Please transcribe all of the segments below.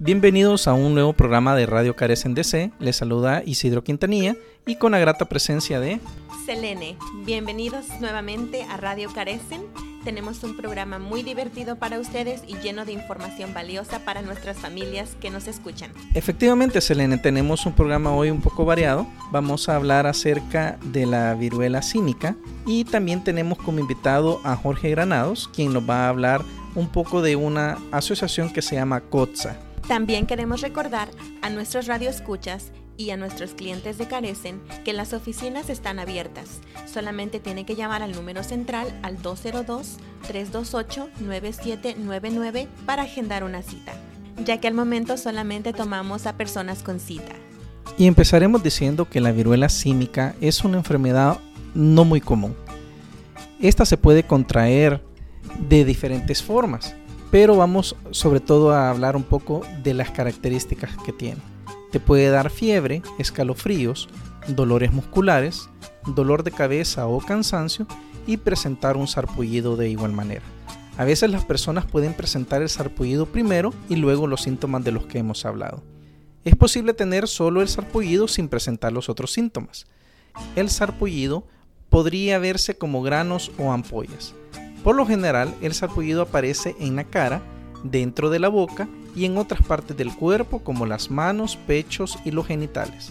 Bienvenidos a un nuevo programa de Radio Carecen DC. Les saluda Isidro Quintanilla y con la grata presencia de Selene. Bienvenidos nuevamente a Radio Carecen. Tenemos un programa muy divertido para ustedes y lleno de información valiosa para nuestras familias que nos escuchan. Efectivamente, Selene, tenemos un programa hoy un poco variado. Vamos a hablar acerca de la viruela cínica y también tenemos como invitado a Jorge Granados, quien nos va a hablar un poco de una asociación que se llama COTSA. También queremos recordar a nuestros radioescuchas y a nuestros clientes de Carecen que las oficinas están abiertas. Solamente tiene que llamar al número central al 202-328-9799 para agendar una cita, ya que al momento solamente tomamos a personas con cita. Y empezaremos diciendo que la viruela símica es una enfermedad no muy común. Esta se puede contraer de diferentes formas, pero vamos sobre todo a hablar un poco de las características que tiene. Te puede dar fiebre, escalofríos, dolores musculares, dolor de cabeza o cansancio y presentar un sarpullido de igual manera. A veces las personas pueden presentar el sarpullido primero y luego los síntomas de los que hemos hablado. Es posible tener solo el sarpullido sin presentar los otros síntomas. El sarpullido podría verse como granos o ampollas. Por lo general, el sarpullido aparece en la cara, dentro de la boca y en otras partes del cuerpo como las manos, pechos y los genitales.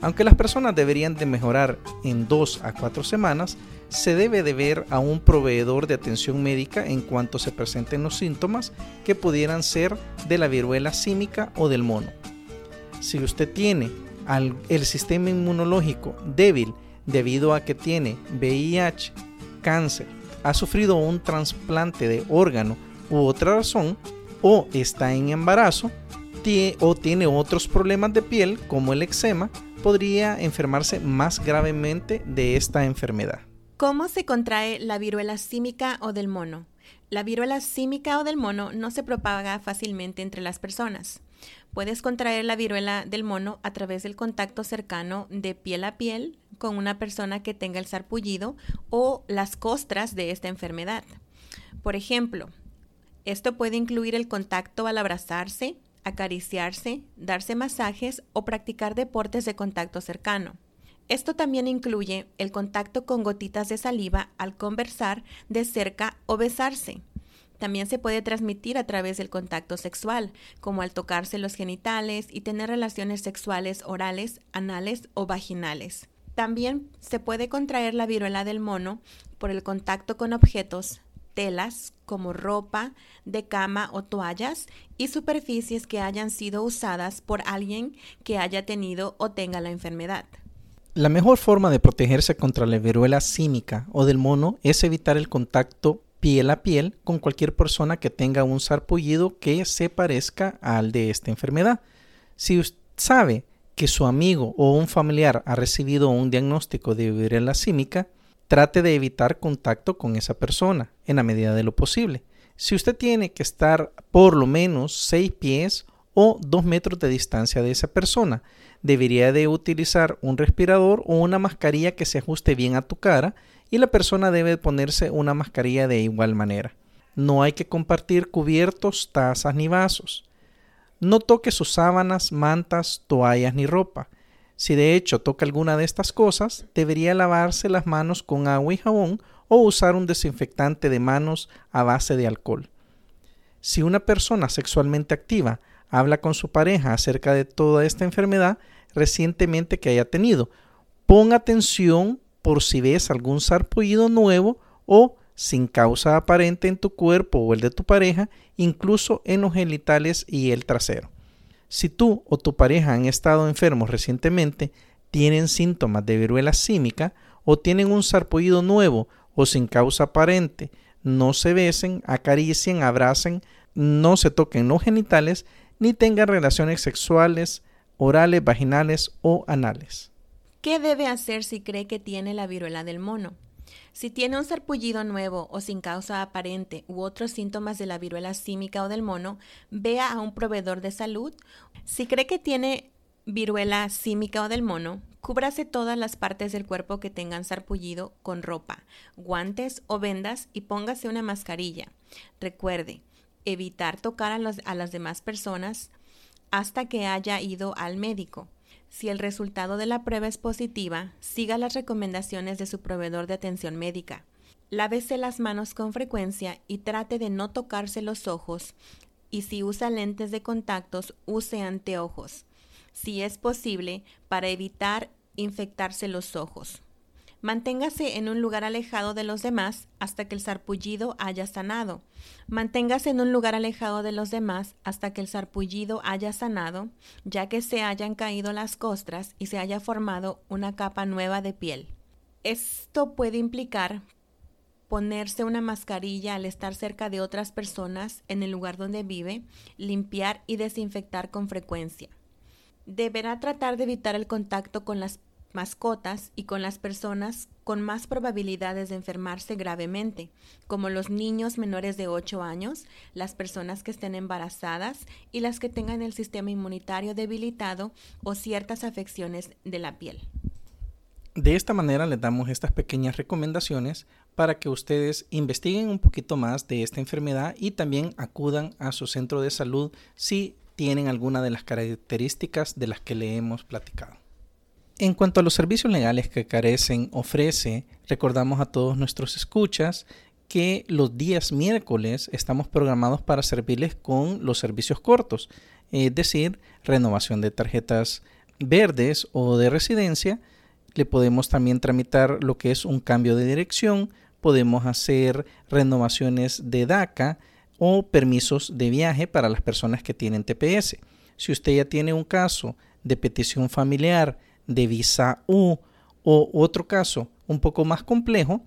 Aunque las personas deberían de mejorar en 2 a 4 semanas, se debe de ver a un proveedor de atención médica en cuanto se presenten los síntomas que pudieran ser de la viruela símica o del mono. Si usted tiene el sistema inmunológico débil debido a que tiene VIH, cáncer, ha sufrido un trasplante de órgano u otra razón, o está en embarazo, o tiene otros problemas de piel como el eczema, podría enfermarse más gravemente de esta enfermedad. ¿Cómo se contrae la viruela símica o del mono? La viruela símica o del mono no se propaga fácilmente entre las personas. Puedes contraer la viruela del mono a través del contacto cercano de piel a piel con una persona que tenga el sarpullido o las costras de esta enfermedad. Por ejemplo, esto puede incluir el contacto al abrazarse, acariciarse, darse masajes o practicar deportes de contacto cercano. Esto también incluye el contacto con gotitas de saliva al conversar de cerca o besarse. También se puede transmitir a través del contacto sexual, como al tocarse los genitales y tener relaciones sexuales orales, anales o vaginales. También se puede contraer la viruela del mono por el contacto con objetos, telas como ropa de cama o toallas y superficies que hayan sido usadas por alguien que haya tenido o tenga la enfermedad. La mejor forma de protegerse contra la viruela símica o del mono es evitar el contacto piel a piel con cualquier persona que tenga un sarpullido que se parezca al de esta enfermedad. Si usted sabe que su amigo o un familiar ha recibido un diagnóstico de viruela símica, trate de evitar contacto con esa persona en la medida de lo posible. Si usted tiene que estar por lo menos 6 pies o 2 metros de distancia de esa persona, debería de utilizar un respirador o una mascarilla que se ajuste bien a tu cara y la persona debe ponerse una mascarilla de igual manera. No hay que compartir cubiertos, tazas ni vasos. No toque sus sábanas, mantas, toallas ni ropa. Si de hecho toca alguna de estas cosas, debería lavarse las manos con agua y jabón o usar un desinfectante de manos a base de alcohol. Si una persona sexualmente activa habla con su pareja acerca de toda esta enfermedad recientemente que haya tenido, ponga atención por si ves algún sarpullido nuevo o sin causa aparente en tu cuerpo o el de tu pareja, incluso en los genitales y el trasero. Si tú o tu pareja han estado enfermos recientemente, tienen síntomas de viruela símica o tienen un sarpullido nuevo o sin causa aparente, no se besen, acaricien, abracen, no se toquen los genitales ni tengan relaciones sexuales, orales, vaginales o anales. ¿Qué debe hacer si cree que tiene la viruela del mono? Si tiene un sarpullido nuevo o sin causa aparente u otros síntomas de la viruela símica o del mono, vea a un proveedor de salud. Si cree que tiene viruela símica o del mono, cúbrase todas las partes del cuerpo que tengan sarpullido con ropa, guantes o vendas y póngase una mascarilla. Recuerde, evitar tocar a, a las demás personas, hasta que haya ido al médico. Si el resultado de la prueba es positiva, siga las recomendaciones de su proveedor de atención médica. Lávese las manos con frecuencia y trate de no tocarse los ojos. Y si usa lentes de contactos, use anteojos. Si es posible, para evitar infectarse los ojos. Manténgase en un lugar alejado de los demás hasta que el sarpullido haya sanado. Manténgase en un lugar alejado de los demás hasta que el sarpullido haya sanado, ya que se hayan caído las costras y se haya formado una capa nueva de piel. Esto puede implicar ponerse una mascarilla al estar cerca de otras personas en el lugar donde vive, limpiar y desinfectar con frecuencia. Deberá tratar de evitar el contacto con las mascotas y con las personas con más probabilidades de enfermarse gravemente, como los niños menores de 8 años, las personas que estén embarazadas y las que tengan el sistema inmunitario debilitado o ciertas afecciones de la piel. De esta manera les damos estas pequeñas recomendaciones para que ustedes investiguen un poquito más de esta enfermedad y también acudan a su centro de salud si tienen alguna de las características de las que le hemos platicado. En cuanto a los servicios legales que Carecen ofrece, recordamos a todos nuestros escuchas que los días miércoles estamos programados para servirles con los servicios cortos, es decir, renovación de tarjetas verdes o de residencia. Le podemos también tramitar lo que es un cambio de dirección, podemos hacer renovaciones de DACA o permisos de viaje para las personas que tienen TPS. Si usted ya tiene un caso de petición familiar, de visa U o otro caso un poco más complejo,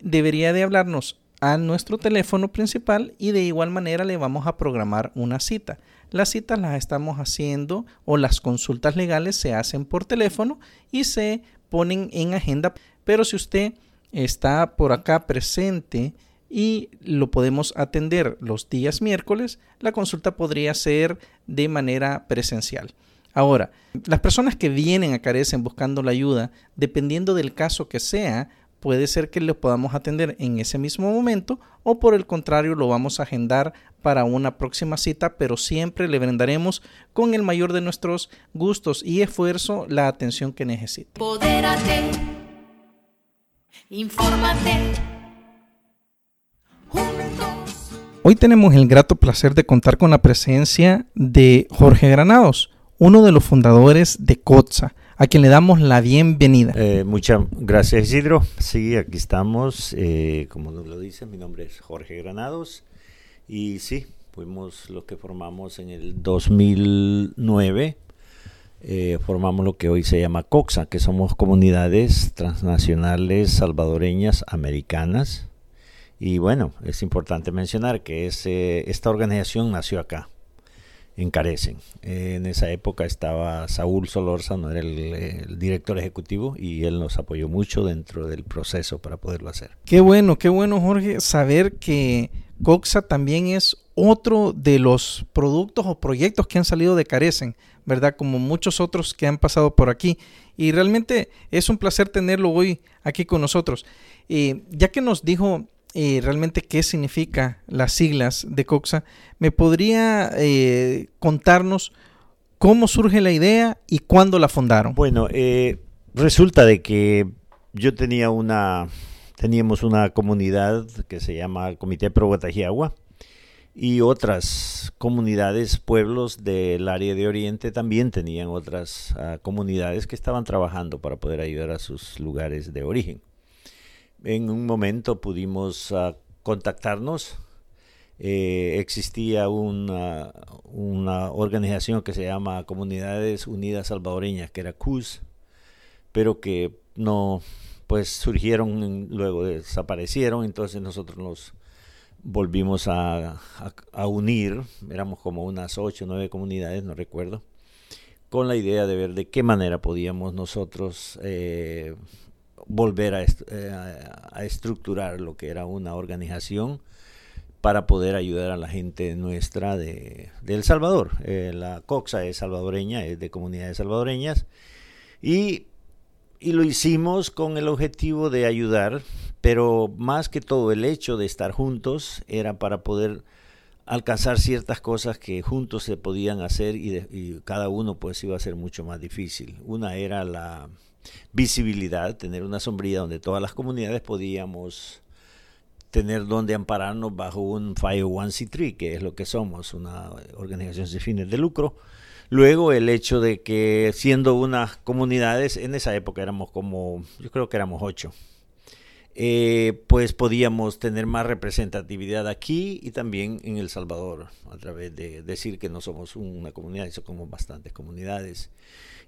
debería de hablarnos a nuestro teléfono principal y de igual manera le vamos a programar una cita. Las citas las estamos haciendo o las consultas legales se hacen por teléfono y se ponen en agenda, pero si usted está por acá presente y lo podemos atender los días miércoles, la consulta podría ser de manera presencial. Ahora, las personas que vienen a Carecen buscando la ayuda, dependiendo del caso que sea, puede ser que lo podamos atender en ese mismo momento o por el contrario lo vamos a agendar para una próxima cita, pero siempre le brindaremos con el mayor de nuestros gustos y esfuerzo la atención que. Podérate, infórmate. Hoy tenemos el grato placer de contar con la presencia de Jorge Granados uno de los fundadores de COTSA, a quien le damos la bienvenida. Eh, muchas gracias Isidro. Sí, aquí estamos. Eh, como nos lo dice, mi nombre es Jorge Granados. Y sí, fuimos los que formamos en el 2009. Eh, formamos lo que hoy se llama COXA, que somos comunidades transnacionales salvadoreñas americanas. Y bueno, es importante mencionar que esta organización nació acá, encarecen. en esa época estaba Saúl Solórzano, era el, director ejecutivo, y él nos apoyó mucho dentro del proceso para poderlo hacer. Qué bueno, qué bueno, Jorge, saber que Coxa también es otro de los productos o proyectos que han salido de Carecen, ¿verdad? Como muchos otros que han pasado por aquí. Y realmente es un placer tenerlo hoy aquí con nosotros. Eh, ya que nos dijo eh, realmente qué significa las siglas de Coxa, ¿me podría eh, contarnos cómo surge la idea y cuándo la fundaron? Bueno, eh, resulta de que yo tenía una, teníamos una comunidad que se llama Comité Pro Guatajiagua y otras comunidades, pueblos del área de Oriente también tenían otras ah, comunidades que estaban trabajando para poder ayudar a sus lugares de origen en un momento pudimos ah, contactarnos. Eh, existía una, organización que se llama Comunidades Unidas Salvadoreñas, que era CUS, pero que no, pues surgieron, luego desaparecieron, entonces nosotros nos volvimos a, a, unir, éramos como unas ocho o nueve comunidades, no recuerdo, con la idea de ver de qué manera podíamos nosotros eh, volver eh, a, estructurar lo que era una organización para poder ayudar a la gente nuestra de, El Salvador. Eh, la COXA es salvadoreña, es de comunidades salvadoreñas, y, y, lo hicimos con el objetivo de ayudar, pero más que todo el hecho de estar juntos era para poder alcanzar ciertas cosas que juntos se podían hacer y, cada uno pues iba a ser mucho más difícil. Una era la visibilidad, tener una sombrilla donde todas las comunidades podíamos tener donde ampararnos bajo un 501c3, que es lo que somos, una organización sin fines de lucro. Luego el hecho de que siendo unas comunidades, en esa época éramos como, yo creo que éramos ocho, eh, pues podíamos tener más representatividad aquí y también en El Salvador, a través de decir que no somos una comunidad, somos bastantes comunidades.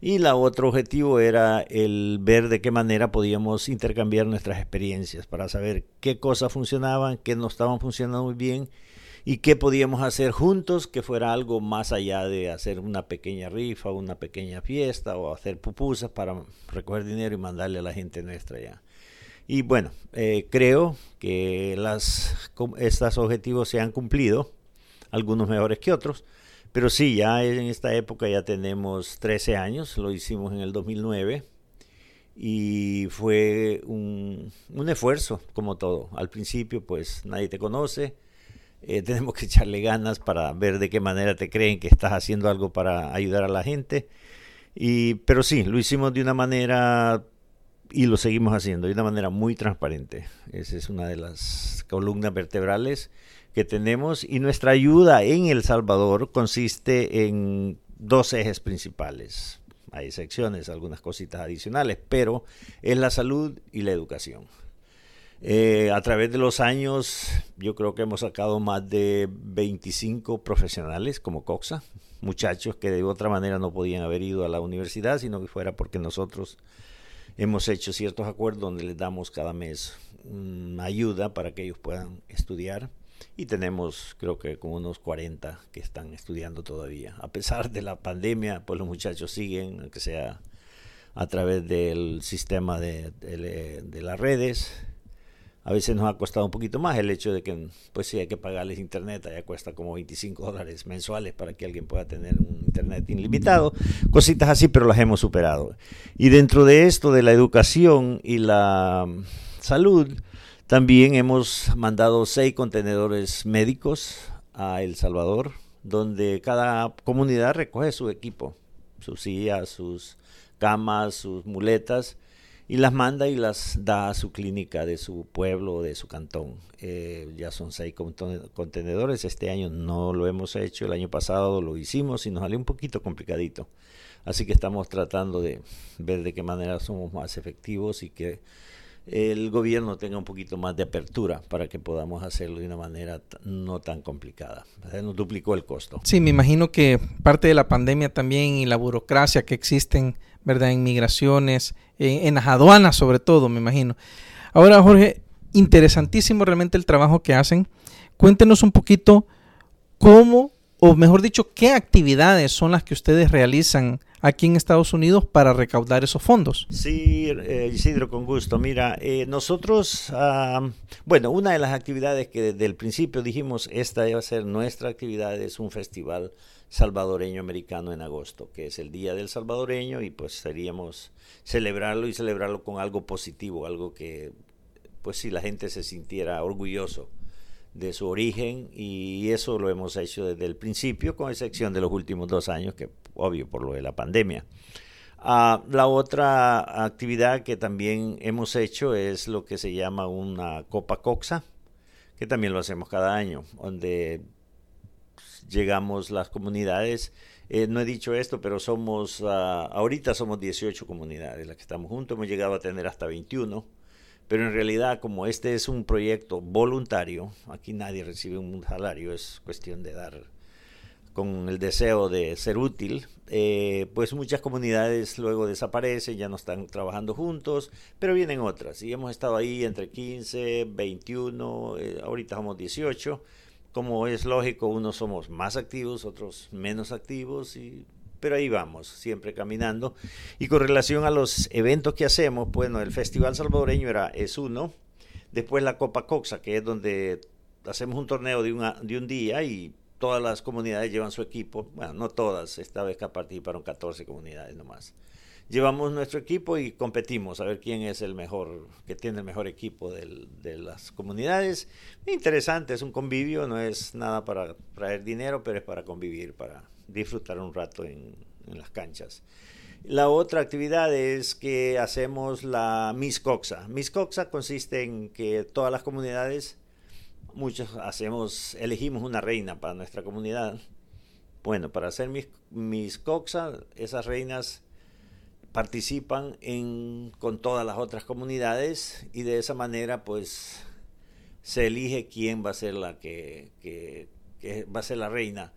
Y la otro objetivo era el ver de qué manera podíamos intercambiar nuestras experiencias para saber qué cosas funcionaban, qué no estaban funcionando muy bien y qué podíamos hacer juntos que fuera algo más allá de hacer una pequeña rifa, una pequeña fiesta o hacer pupusas para recoger dinero y mandarle a la gente nuestra ya. Y bueno, eh, creo que las, estos objetivos se han cumplido, algunos mejores que otros, pero sí, ya en esta época ya tenemos 13 años, lo hicimos en el 2009 y fue un, un esfuerzo como todo. Al principio pues nadie te conoce, eh, tenemos que echarle ganas para ver de qué manera te creen que estás haciendo algo para ayudar a la gente. Y, pero sí, lo hicimos de una manera y lo seguimos haciendo de una manera muy transparente. Esa es una de las columnas vertebrales que tenemos y nuestra ayuda en El Salvador consiste en dos ejes principales. Hay secciones, algunas cositas adicionales, pero es la salud y la educación. Eh, a través de los años, yo creo que hemos sacado más de 25 profesionales como COXA, muchachos que de otra manera no podían haber ido a la universidad, sino que fuera porque nosotros hemos hecho ciertos acuerdos donde les damos cada mes una ayuda para que ellos puedan estudiar y tenemos creo que como unos 40 que están estudiando todavía. A pesar de la pandemia, pues los muchachos siguen, aunque sea a través del sistema de, de las redes a veces nos ha costado un poquito más el hecho de que, pues sí, hay que pagarles internet, allá cuesta como 25 dólares mensuales para que alguien pueda tener un internet ilimitado, cositas así, pero las hemos superado. Y dentro de esto de la educación y la salud, también hemos mandado seis contenedores médicos a El Salvador, donde cada comunidad recoge su equipo, sus sillas, sus camas, sus muletas, y las manda y las da a su clínica de su pueblo de su cantón. Eh, ya son seis contenedores, este año no lo hemos hecho, el año pasado lo hicimos y nos salió un poquito complicadito. Así que estamos tratando de ver de qué manera somos más efectivos y que el gobierno tenga un poquito más de apertura para que podamos hacerlo de una manera no tan complicada. Nos duplicó el costo. Sí, me imagino que parte de la pandemia también y la burocracia que existen, ¿verdad? En migraciones, en, las aduanas sobre todo, me imagino. Ahora, Jorge, interesantísimo realmente el trabajo que hacen. Cuéntenos un poquito cómo, o mejor dicho, qué actividades son las que ustedes realizan aquí en Estados Unidos para recaudar esos fondos. Sí, eh, Isidro, con gusto. Mira, eh, nosotros, bueno, una de las actividades que desde el principio dijimos, esta iba a ser nuestra actividad, es un festival salvadoreño americano en agosto, que es el Día del Salvadoreño y pues seríamos celebrarlo y celebrarlo con algo positivo, algo que pues si la gente se sintiera orgulloso de su origen y eso lo hemos hecho desde el principio, con excepción de los últimos dos años, que obvio por lo de la pandemia. Ah, la otra actividad que también hemos hecho es lo que se llama una Copa Coxa, que también lo hacemos cada año, donde llegamos las comunidades. Eh, no he dicho esto, pero somos, ah, ahorita somos 18 comunidades las que estamos juntos, hemos llegado a tener hasta 21 pero en realidad, como este es un proyecto voluntario, aquí nadie recibe un salario, es cuestión de dar con el deseo de ser útil, eh, pues muchas comunidades luego desaparecen, ya no están trabajando juntos, pero vienen otras. Y hemos estado ahí entre 15, 21, eh, ahorita somos 18. Como es lógico, unos somos más activos, otros menos activos, y pero ahí vamos, siempre caminando. Y con relación a los eventos que hacemos, bueno, el Festival Salvadoreño era, es uno, después la Copa Coxa, que es donde hacemos un torneo de, una, de un día y todas las comunidades llevan su equipo, bueno, no todas, esta vez que participaron 14 comunidades nomás. llevamos nuestro equipo y competimos a ver quién es el mejor, que tiene el mejor equipo de las comunidades. Interesante, es un convivio, no es nada para traer dinero, pero es para convivir, para disfrutar un rato en, las canchas. La otra actividad es que hacemos la Miss Coxa. Miss Coxa consiste en que todas las comunidades, muchos hacemos, elegimos una reina para nuestra comunidad. Bueno, para hacer Miss, Miss Coxa, esas reinas participan con todas las otras comunidades y de esa manera pues se elige quién va a ser la que va a ser la reina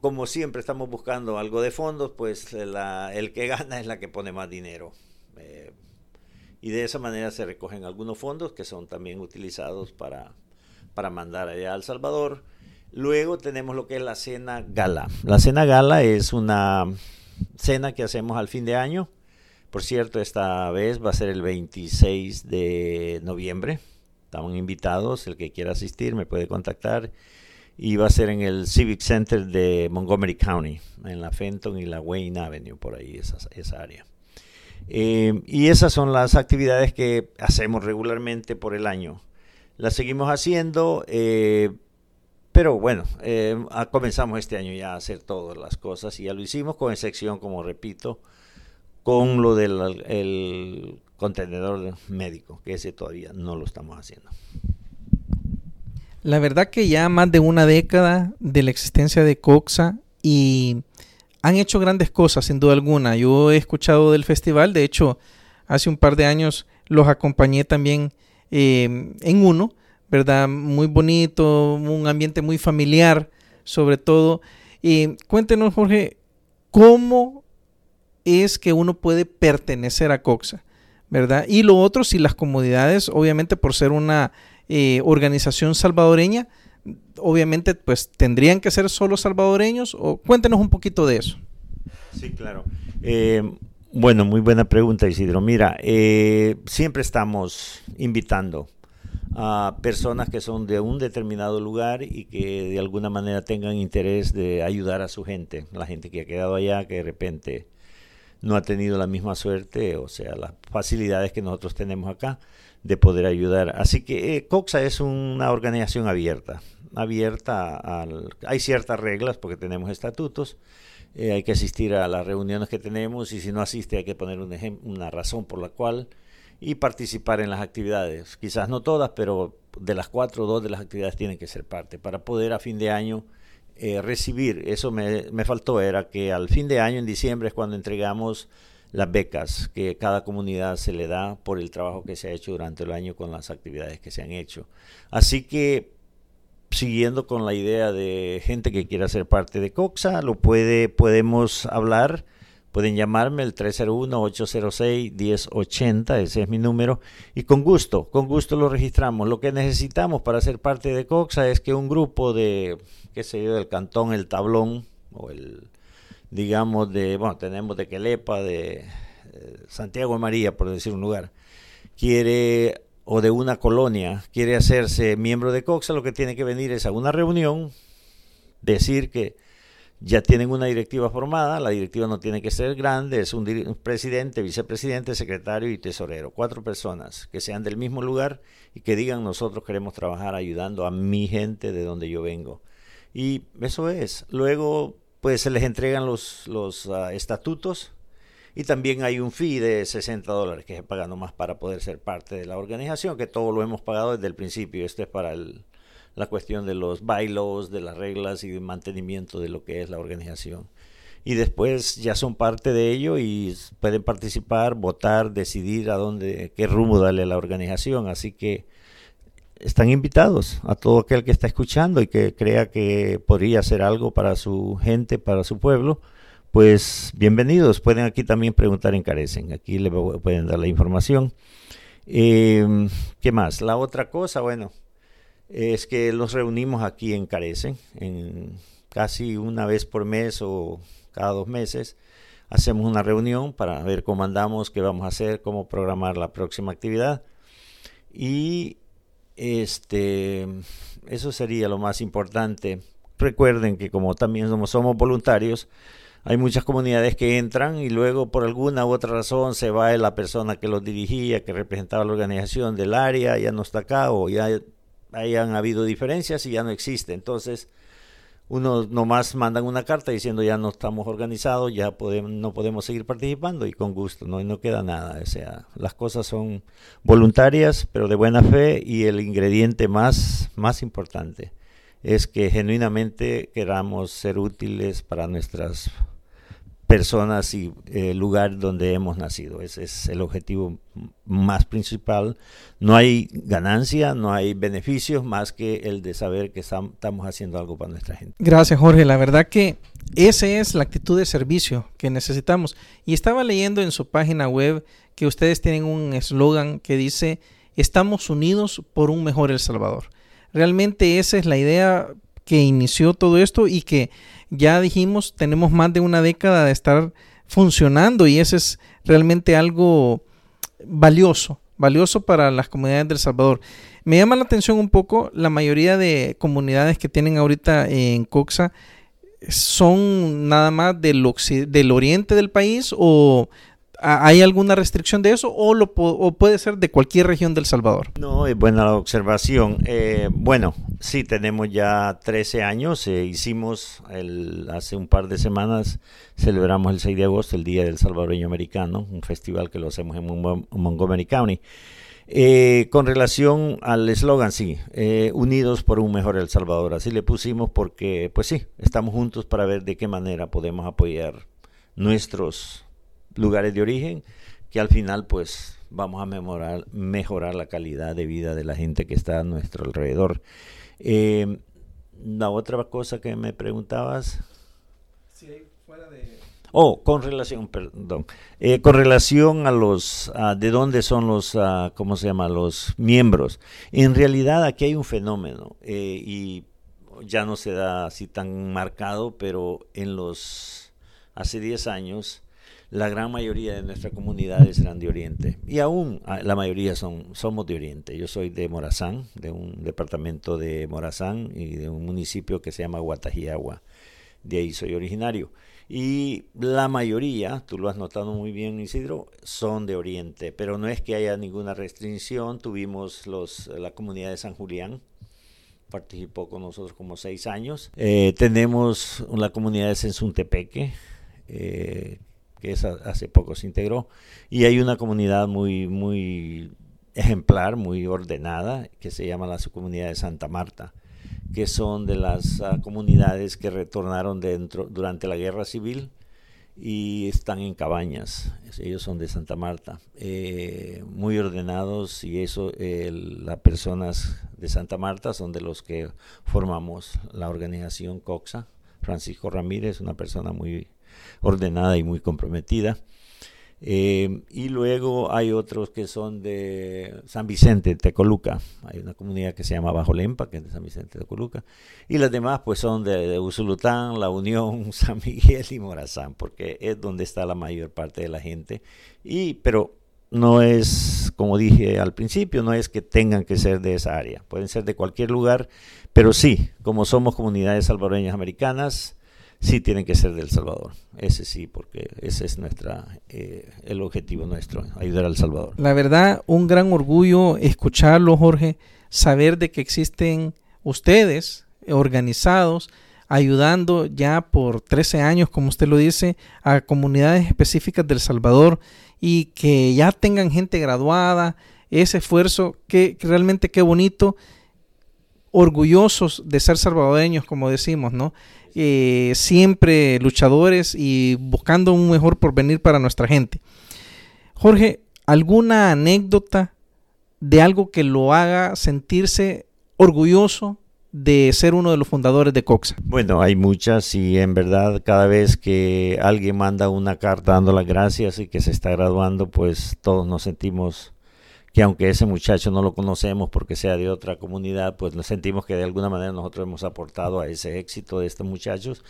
como siempre estamos buscando algo de fondos, pues el que gana es la que pone más dinero. Eh, y de esa manera se recogen algunos fondos que son también utilizados para, para mandar allá a El Salvador. Luego tenemos lo que es la cena gala. La cena gala es una cena que hacemos al fin de año. Por cierto, esta vez va a ser el 26 de noviembre. Estamos invitados, el que quiera asistir me puede contactar y va a ser en el Civic Center de Montgomery County, en la Fenton y la Wayne Avenue, por ahí, esa, esa área. Eh, y esas son las actividades que hacemos regularmente por el año. Las seguimos haciendo, eh, pero bueno, eh, comenzamos este año ya a hacer todas las cosas y ya lo hicimos, con excepción, como repito, con lo del el contenedor médico, que ese todavía no lo estamos haciendo. La verdad que ya más de una década de la existencia de Coxa y han hecho grandes cosas sin duda alguna. Yo he escuchado del festival, de hecho hace un par de años los acompañé también em, en uno, ¿verdad? Muy bonito, un ambiente muy familiar sobre todo. Y cuéntenos Jorge, ¿cómo es que uno puede pertenecer a Coxa? ¿verdad? Y lo otro, si las comunidades, obviamente por ser una eh, organización salvadoreña, obviamente pues tendrían que ser solo salvadoreños o cuéntenos un poquito de eso. Sí, claro. Eh, bueno, muy buena pregunta Isidro. Mira, eh, siempre estamos invitando a personas que son de un determinado lugar y que de alguna manera tengan interés de ayudar a su gente, la gente que ha quedado allá, que de repente no ha tenido la misma suerte, o sea, las facilidades que nosotros tenemos acá de poder ayudar. Así que eh, COXA es una organización abierta, abierta al... Hay ciertas reglas porque tenemos estatutos, eh, hay que asistir a las reuniones que tenemos y si no asiste hay que poner un una razón por la cual y participar en las actividades. Quizás no todas, pero de las cuatro, dos de las actividades tienen que ser parte para poder a fin de año eh, recibir. Eso me, me faltó, era que al fin de año, en diciembre, es cuando entregamos las becas que cada comunidad se le da por el trabajo que se ha hecho durante el año con las actividades que se han hecho. Así que siguiendo con la idea de gente que quiera ser parte de Coxa, lo puede podemos hablar, pueden llamarme el 301-806-1080, ese es mi número, y con gusto, con gusto lo registramos. Lo que necesitamos para ser parte de Coxa es que un grupo de, qué sé yo, del cantón El Tablón o el digamos, de, bueno, tenemos de Quelepa, de eh, Santiago de María, por decir un lugar, quiere, o de una colonia, quiere hacerse miembro de COXA, lo que tiene que venir es a una reunión, decir que ya tienen una directiva formada, la directiva no tiene que ser grande, es un, presidente, vicepresidente, secretario y tesorero, cuatro personas que sean del mismo lugar y que digan nosotros queremos trabajar ayudando a mi gente de donde yo vengo. Y eso es. Luego pues se les entregan los, los ah, estatutos y también hay un fee de 60 dólares que se paga nomás para poder ser parte de la organización, que todo lo hemos pagado desde el principio. Esto es para la cuestión de los bylaws, de las reglas y de mantenimiento de lo que es la organización. Y después ya son parte de ello y pueden participar, votar, decidir a dónde, qué rumbo darle a la organización. Así que están invitados a todo aquel que está escuchando y que crea que podría hacer algo para su gente, para su pueblo, pues bienvenidos. Pueden aquí también preguntar en Carecen, aquí le pueden dar la información. Em, ¿Qué más? La otra cosa, bueno, es que los reunimos aquí en Carecen, en casi una vez por mes o cada dos meses. Hacemos una reunión para ver cómo andamos, qué vamos a hacer, cómo programar la próxima actividad. Y este, eso sería lo más importante. Recuerden que como también somos, voluntarios, hay muchas comunidades que entran y luego por alguna u otra razón se va la persona que los dirigía, que representaba la organización del área, ya no está acá o ya hayan habido diferencias y ya no existe. Entonces, uno nomás mandan una carta diciendo ya no estamos organizados, ya podemos, no podemos seguir participando y con gusto, no, no queda nada. O sea, las cosas son voluntarias, pero de buena fe y el ingrediente más, más importante es que genuinamente queramos ser útiles para nuestras personas y el lugar donde hemos nacido. Ese es el objetivo más principal. No hay ganancia, no hay beneficios más que el de saber que estamos haciendo algo para nuestra gente. Gracias, Jorge. La verdad que esa es la actitud de servicio que necesitamos. Y estaba leyendo en su página web que ustedes tienen un eslogan que dice, estamos unidos por un mejor El Salvador. Realmente esa es la idea que inició todo esto y que ya dijimos, tenemos más de una década de estar funcionando y eso es realmente algo valioso, valioso para las comunidades del Salvador. Me llama la atención un poco, la mayoría de comunidades que tienen ahorita en Coxa son nada más del, del oriente del país o ¿Hay alguna restricción de eso o, lo, puede ser de cualquier región del Salvador? No, es buena la observación. Eh, bueno, sí, tenemos ya 13 años. Eh, hicimos el, hace un par de semanas, celebramos el 6 de agosto, el Día del Salvadoreño Americano, un festival que lo hacemos en Montgomery County. Eh, con relación al eslogan, sí, unidos por un mejor El Salvador. Así le pusimos porque, pues sí, estamos juntos para ver de qué manera podemos apoyar nuestros lugares de origen, que al final pues vamos a mejorar, mejorar la calidad de vida de la gente que está a nuestro alrededor. Eh, la otra cosa que me preguntabas... Oh, con relación, perdón, eh, con relación a los, de dónde son los, ¿cómo se llama? Los miembros. En realidad aquí hay un fenómeno eh, y ya no se da así tan marcado, pero en los, hace 10 años, la gran mayoría de nuestras comunidades eran de Oriente y aún ah, la mayoría son somos de Oriente. Yo soy de Morazán, de un departamento de Morazán y de un municipio que se llama Guatajiagua. De ahí soy originario. Y la mayoría, tú lo has notado muy bien Isidro, son de Oriente, pero no es que haya ninguna restricción. Tuvimos los, la comunidad de San Julián, participó con nosotros como seis años. Eh, tenemos la comunidad de Sensuntepeque, eh, que hace poco se integró, y hay una comunidad muy, muy ejemplar, muy ordenada, que se llama la subcomunidad de Santa Marta, que son de las ah, comunidades que retornaron dentro durante la guerra civil y están en cabañas. Ellos son de Santa Marta, eh, muy ordenados y eso, las personas de Santa Marta son de los que formamos la organización COXA. Francisco Ramírez, una persona muy ordenada y muy comprometida. Eh, y luego hay otros que son de San Vicente, Tecoluca. Hay una comunidad que se llama Bajo Lempa, que es de San Vicente, Tecoluca. Y las demás pues son de, Usulután, La Unión, San Miguel y Morazán, porque es donde está la mayor parte de la gente. Y, pero no es, como dije al principio, no es que tengan que ser de esa área. Pueden ser de cualquier lugar, pero sí, como somos comunidades salvadoreñas americanas, sí tienen que ser del Salvador. Ese sí, porque ese es nuestra eh, el objetivo nuestro, ayudar al Salvador. La verdad, un gran orgullo escucharlo, Jorge, saber de que existen ustedes organizados ayudando ya por 13 años, como usted lo dice, a comunidades específicas del Salvador y que ya tengan gente graduada, ese esfuerzo, que, que realmente qué bonito, orgullosos de ser salvadoreños, como decimos, ¿no? Eh, siempre luchadores y buscando un mejor porvenir para nuestra gente. Jorge, ¿alguna anécdota de algo que lo haga sentirse orgulloso de ser uno de los fundadores de Coxa? Bueno, hay muchas y en verdad cada vez que alguien manda una carta dando las gracias y que se está graduando, pues todos nos sentimos que aunque ese muchacho no lo conocemos porque sea de otra comunidad, pues nos sentimos que de alguna manera nosotros hemos aportado a ese éxito de estos muchachos.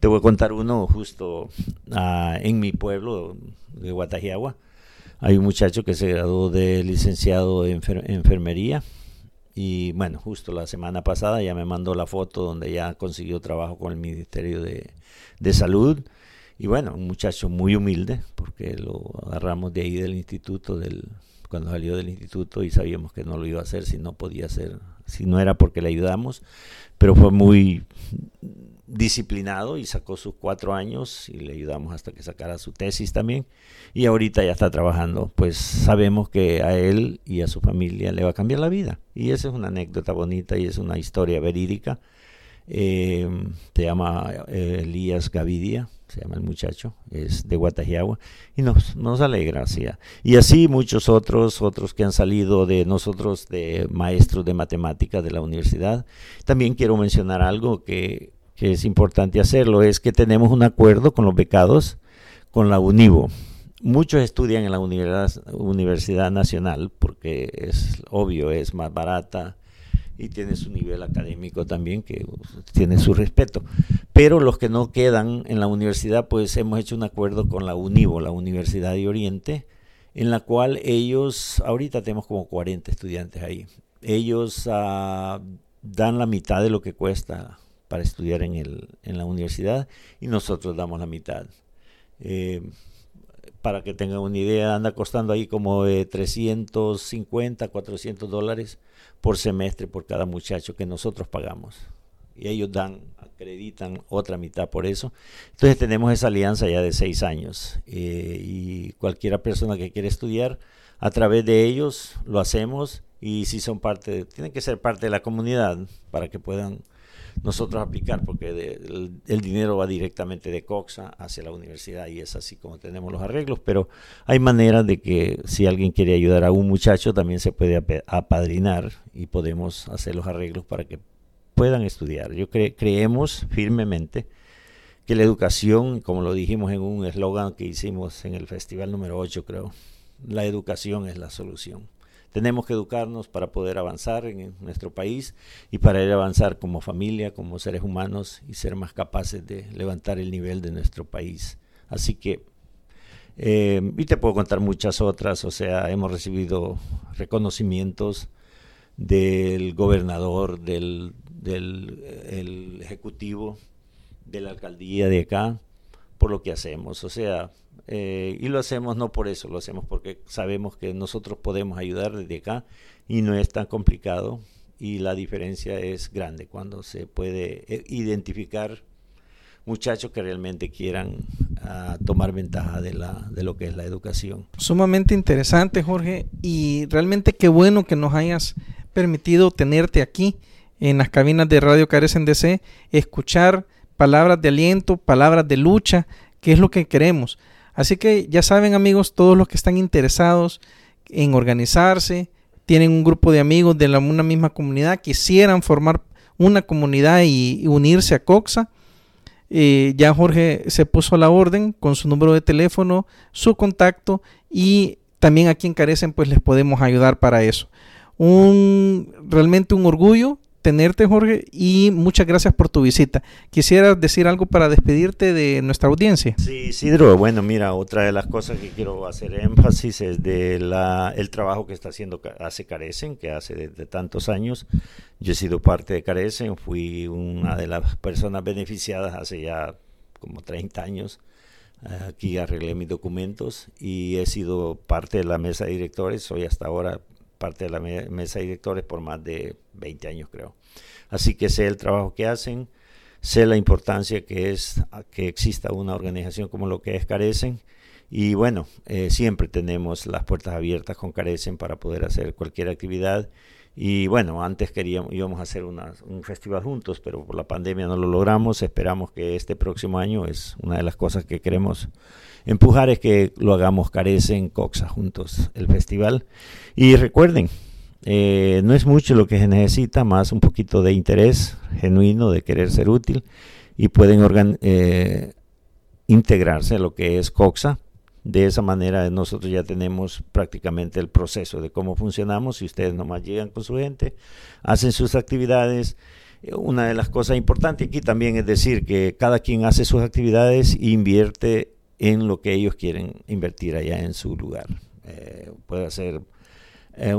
Te voy a contar uno justo ah, en mi pueblo de Guatajiagua. Hay un muchacho que se graduó de licenciado en enfermería y bueno, justo la semana pasada ya me mandó la foto donde ya consiguió trabajo con el Ministerio de, de Salud Y bueno, un muchacho muy humilde, porque lo agarramos de ahí del instituto, del, cuando salió del instituto y sabíamos que no lo iba a hacer si no podía hacer, si no era porque le ayudamos, pero fue muy disciplinado y sacó sus cuatro años y le ayudamos hasta que sacara su tesis también. Y ahorita ya está trabajando pues sabemos que a él y a su familia le va a cambiar la vida. Y esa es una anécdota bonita y es una historia verídica. Eh, se llama eh, Elías Gavidia se llama el muchacho, es de Guatajiagua, y nos, nos alegra. Y así muchos otros, otros que han salido de nosotros, de maestros de matemáticas de la universidad. También quiero mencionar algo que que es importante hacerlo, es que tenemos un acuerdo con los becados, con la UNIVO. Muchos estudian en la Universidad Nacional porque es obvio, es más barata y tiene su nivel académico también que tiene su respeto. Pero los que no quedan en la universidad, pues hemos hecho un acuerdo con la UNIVO, la Universidad de Oriente, en la cual ellos, ahorita tenemos como 40 estudiantes ahí, ellos uh, dan la mitad de lo que cuesta para estudiar en, el, en la universidad y nosotros damos la mitad. Eh, para que tengan una idea, anda costando ahí como de 350, 400 dólares por semestre por cada muchacho que nosotros pagamos. Y ellos dan, acreditan otra mitad por eso. Entonces tenemos esa alianza ya de seis años. Eh, y cualquiera persona que quiera estudiar, a través de ellos lo hacemos. Y si son parte, tienen que ser parte de la comunidad para que puedan nosotros aplicar, porque el, dinero va directamente de Coxa hacia la universidad y es así como tenemos los arreglos, pero hay maneras de que si alguien quiere ayudar a un muchacho también se puede apadrinar y podemos hacer los arreglos para que puedan estudiar. Yo creemos firmemente que la educación, como lo dijimos en un eslogan que hicimos en el festival número 8, creo, la educación es la solución. Tenemos que educarnos para poder avanzar en nuestro país y para ir a avanzar como familia, como seres humanos y ser más capaces de levantar el nivel de nuestro país. Así que, eh, y te puedo contar muchas otras, o sea, hemos recibido reconocimientos del gobernador, del, del ejecutivo, de la alcaldía de acá, por lo que hacemos. O sea, eh, y lo hacemos no por eso, lo hacemos porque sabemos que nosotros podemos ayudar desde acá y no es tan complicado y la diferencia es grande cuando se puede eh, identificar muchachos que realmente quieran ah, tomar ventaja de, la, de lo que es la educación. Sumamente interesante, Jorge, y realmente qué bueno que nos hayas permitido tenerte aquí en las cabinas de Radio Carecen DC, escuchar palabras de aliento, palabras de lucha, que es lo que queremos. Así que ya saben amigos, todos los que están interesados en organizarse, tienen un grupo de amigos de la, una misma comunidad, quisieran formar una comunidad y, unirse a Coxa, eh, ya Jorge se puso a la orden con su número de teléfono, su contacto y también aquí en Carecen pues les podemos ayudar para eso. Un, realmente un orgullo tenerte, Jorge, y muchas gracias por tu visita. ¿Quisieras decir algo para despedirte de nuestra audiencia? Sí, Isidro, bueno, mira, otra de las cosas que quiero hacer énfasis es de la, el trabajo que está haciendo hace Carecen, que hace desde tantos años. Yo he sido parte de Carecen, fui una de las personas beneficiadas hace ya como 30 años. Aquí arreglé mis documentos y he sido parte de la mesa de directores, soy hasta ahora parte de la mesa de directores por más de 20 años creo. Así que sé el trabajo que hacen, sé la importancia que es que exista una organización como lo que es Carecen y bueno, eh, siempre tenemos las puertas abiertas con Carecen para poder hacer cualquier actividad y bueno, antes queríamos, íbamos a hacer un festival juntos, pero por la pandemia no lo logramos. Esperamos que este próximo año es una de las cosas que queremos empujar es que lo hagamos Carecen Coxa juntos el festival. Y recuerden, eh, no es mucho lo que se necesita, más un poquito de interés genuino, de querer ser útil y pueden eh, integrarse a lo que es Coxa de esa manera nosotros ya tenemos prácticamente el proceso de cómo funcionamos. Si ustedes nomás llegan con su gente, hacen sus actividades. Una de las cosas importantes aquí también es decir que cada quien hace sus actividades e invierte en lo que ellos quieren invertir allá en su lugar. Eh, puede ser eh,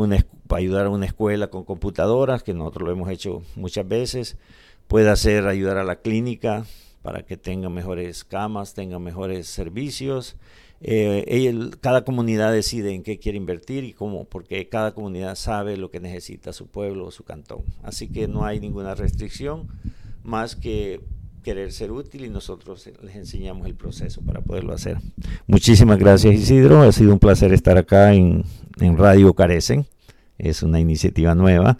ayudar a una escuela con computadoras, que nosotros lo hemos hecho muchas veces. Puede hacer ayudar a la clínica para que tengan mejores camas, tengan mejores servicios. Eh, cada comunidad decide en qué quiere invertir y cómo, porque cada comunidad sabe lo que necesita su pueblo o su cantón. Así que no hay ninguna restricción más que querer ser útil y nosotros les enseñamos el proceso para poderlo hacer. Muchísimas gracias Isidro, ha sido un placer estar acá en, en Radio Carecen, es una iniciativa nueva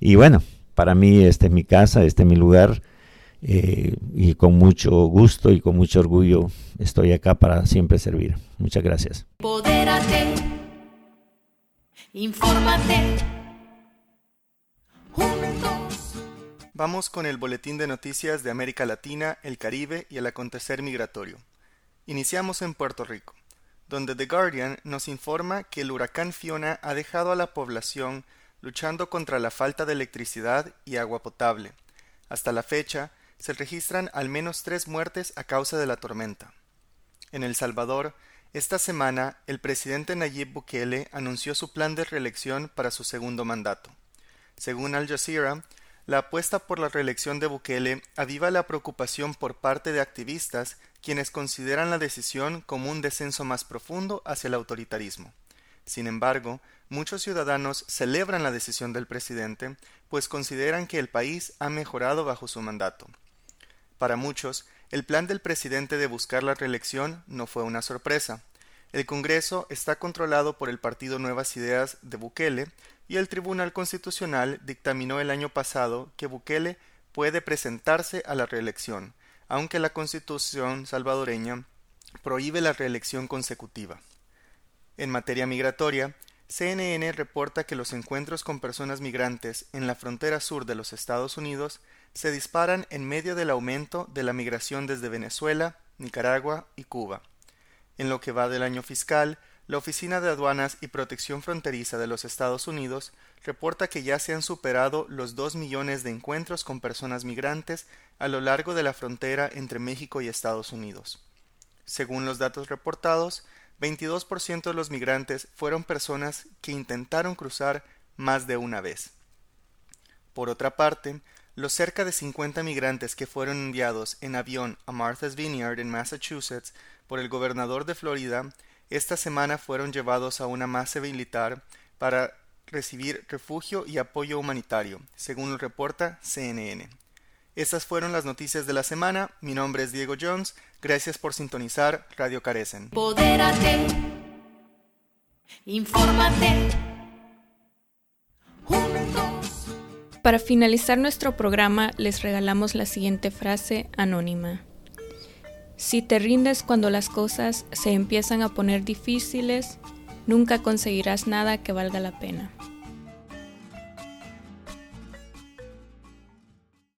y bueno, para mí esta es mi casa, este es mi lugar eh, y con mucho gusto y con mucho orgullo estoy acá para siempre servir. Muchas gracias. infórmate. Vamos con el boletín de noticias de América Latina, el Caribe y el acontecer migratorio. Iniciamos en Puerto Rico, donde The Guardian nos informa que el huracán Fiona ha dejado a la población luchando contra la falta de electricidad y agua potable. Hasta la fecha, se registran al menos tres muertes a causa de la tormenta. En El Salvador, esta semana, el presidente Nayib Bukele anunció su plan de reelección para su segundo mandato. Según Al Jazeera, la apuesta por la reelección de Bukele aviva la preocupación por parte de activistas quienes consideran la decisión como un descenso más profundo hacia el autoritarismo. Sin embargo, muchos ciudadanos celebran la decisión del presidente, pues consideran que el país ha mejorado bajo su mandato. Para muchos, el plan del presidente de buscar la reelección no fue una sorpresa. El Congreso está controlado por el partido Nuevas Ideas de Bukele, y el Tribunal Constitucional dictaminó el año pasado que Bukele puede presentarse a la reelección, aunque la Constitución salvadoreña prohíbe la reelección consecutiva. En materia migratoria, CNN reporta que los encuentros con personas migrantes en la frontera sur de los Estados Unidos se disparan en medio del aumento de la migración desde Venezuela, Nicaragua y Cuba. En lo que va del año fiscal, la Oficina de Aduanas y Protección Fronteriza de los Estados Unidos reporta que ya se han superado los dos millones de encuentros con personas migrantes a lo largo de la frontera entre México y Estados Unidos. Según los datos reportados, 22% de los migrantes fueron personas que intentaron cruzar más de una vez. Por otra parte, los cerca de 50 migrantes que fueron enviados en avión a Martha's Vineyard en Massachusetts por el gobernador de Florida esta semana fueron llevados a una base militar para recibir refugio y apoyo humanitario, según lo reporta CNN. Estas fueron las noticias de la semana. Mi nombre es Diego Jones. Gracias por sintonizar Radio Carecen. Infórmate. Para finalizar nuestro programa les regalamos la siguiente frase anónima. Si te rindes cuando las cosas se empiezan a poner difíciles, nunca conseguirás nada que valga la pena.